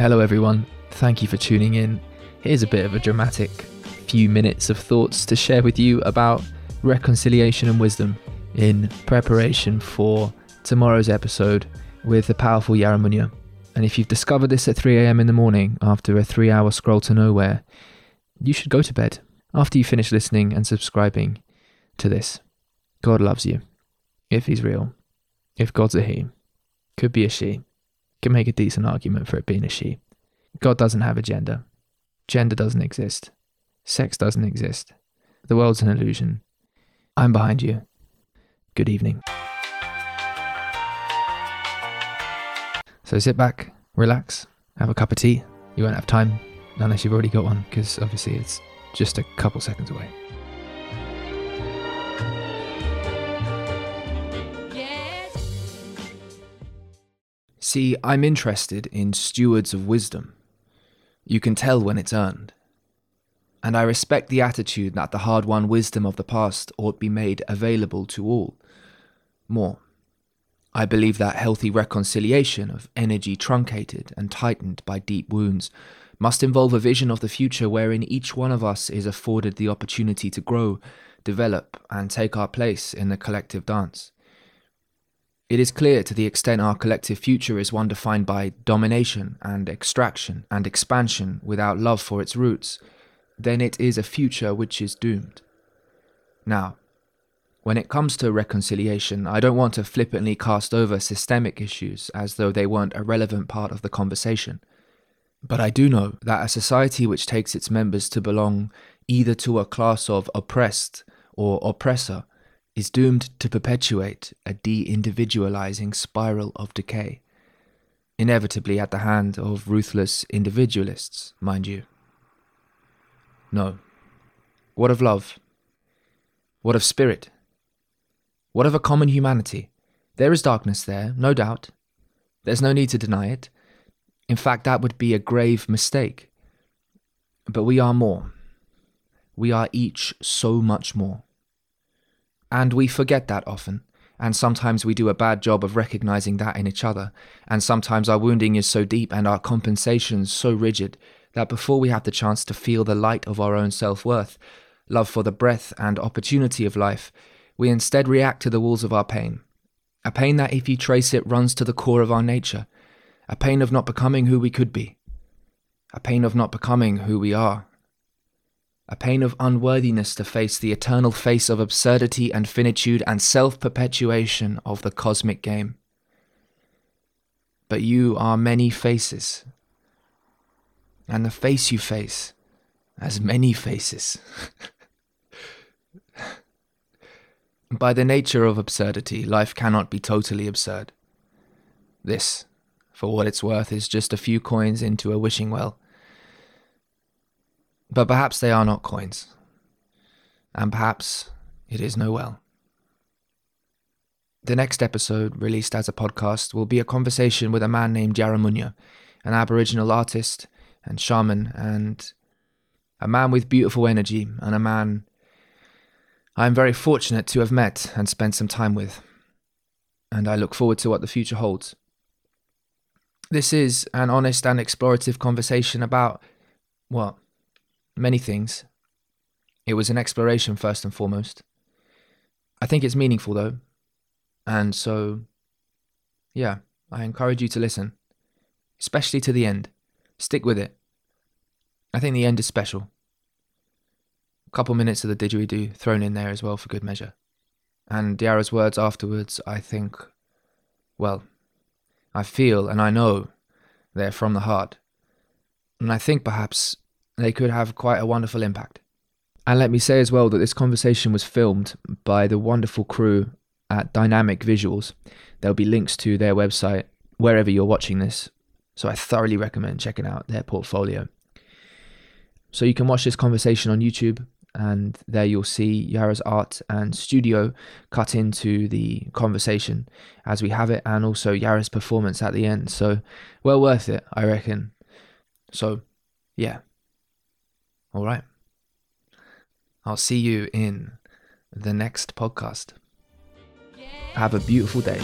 Hello, everyone. Thank you for tuning in. Here's a bit of a dramatic few minutes of thoughts to share with you about reconciliation and wisdom in preparation for tomorrow's episode with the powerful Yaramunya. And if you've discovered this at 3 a.m. in the morning after a three hour scroll to nowhere, you should go to bed after you finish listening and subscribing to this. God loves you. If he's real. If God's a he. Could be a she. Can make a decent argument for it being a she. God doesn't have a gender. Gender doesn't exist. Sex doesn't exist. The world's an illusion. I'm behind you. Good evening. So sit back, relax, have a cup of tea. You won't have time unless you've already got one, because obviously it's just a couple seconds away. See, I'm interested in stewards of wisdom. You can tell when it's earned. And I respect the attitude that the hard won wisdom of the past ought be made available to all. More. I believe that healthy reconciliation of energy truncated and tightened by deep wounds must involve a vision of the future wherein each one of us is afforded the opportunity to grow, develop, and take our place in the collective dance. It is clear to the extent our collective future is one defined by domination and extraction and expansion without love for its roots, then it is a future which is doomed. Now, when it comes to reconciliation, I don't want to flippantly cast over systemic issues as though they weren't a relevant part of the conversation. But I do know that a society which takes its members to belong either to a class of oppressed or oppressor is doomed to perpetuate a de individualizing spiral of decay, inevitably at the hand of ruthless individualists, mind you. No. What of love? What of spirit? What of a common humanity? There is darkness there, no doubt. There's no need to deny it. In fact, that would be a grave mistake. But we are more. We are each so much more. And we forget that often, and sometimes we do a bad job of recognizing that in each other, and sometimes our wounding is so deep and our compensations so rigid that before we have the chance to feel the light of our own self worth, love for the breath and opportunity of life, we instead react to the walls of our pain. A pain that, if you trace it, runs to the core of our nature. A pain of not becoming who we could be. A pain of not becoming who we are a pain of unworthiness to face the eternal face of absurdity and finitude and self perpetuation of the cosmic game. But you are many faces, and the face you face has many faces. By the nature of absurdity, life cannot be totally absurd. This, for what it's worth, is just a few coins into a wishing well but perhaps they are not coins. And perhaps it is no well. The next episode, released as a podcast, will be a conversation with a man named Yaramunya, an Aboriginal artist and shaman, and a man with beautiful energy, and a man I am very fortunate to have met and spent some time with. And I look forward to what the future holds. This is an honest and explorative conversation about, what, many things. It was an exploration first and foremost. I think it's meaningful though. And so, yeah, I encourage you to listen, especially to the end. Stick with it. I think the end is special. A couple minutes of the didgeridoo thrown in there as well for good measure. And Yara's words afterwards, I think, well, I feel and I know they're from the heart. And I think perhaps they could have quite a wonderful impact. And let me say as well that this conversation was filmed by the wonderful crew at Dynamic Visuals. There'll be links to their website wherever you're watching this. So I thoroughly recommend checking out their portfolio. So you can watch this conversation on YouTube, and there you'll see Yara's art and studio cut into the conversation as we have it, and also Yara's performance at the end. So well worth it, I reckon. So, yeah. All right. I'll see you in the next podcast. Have a beautiful day.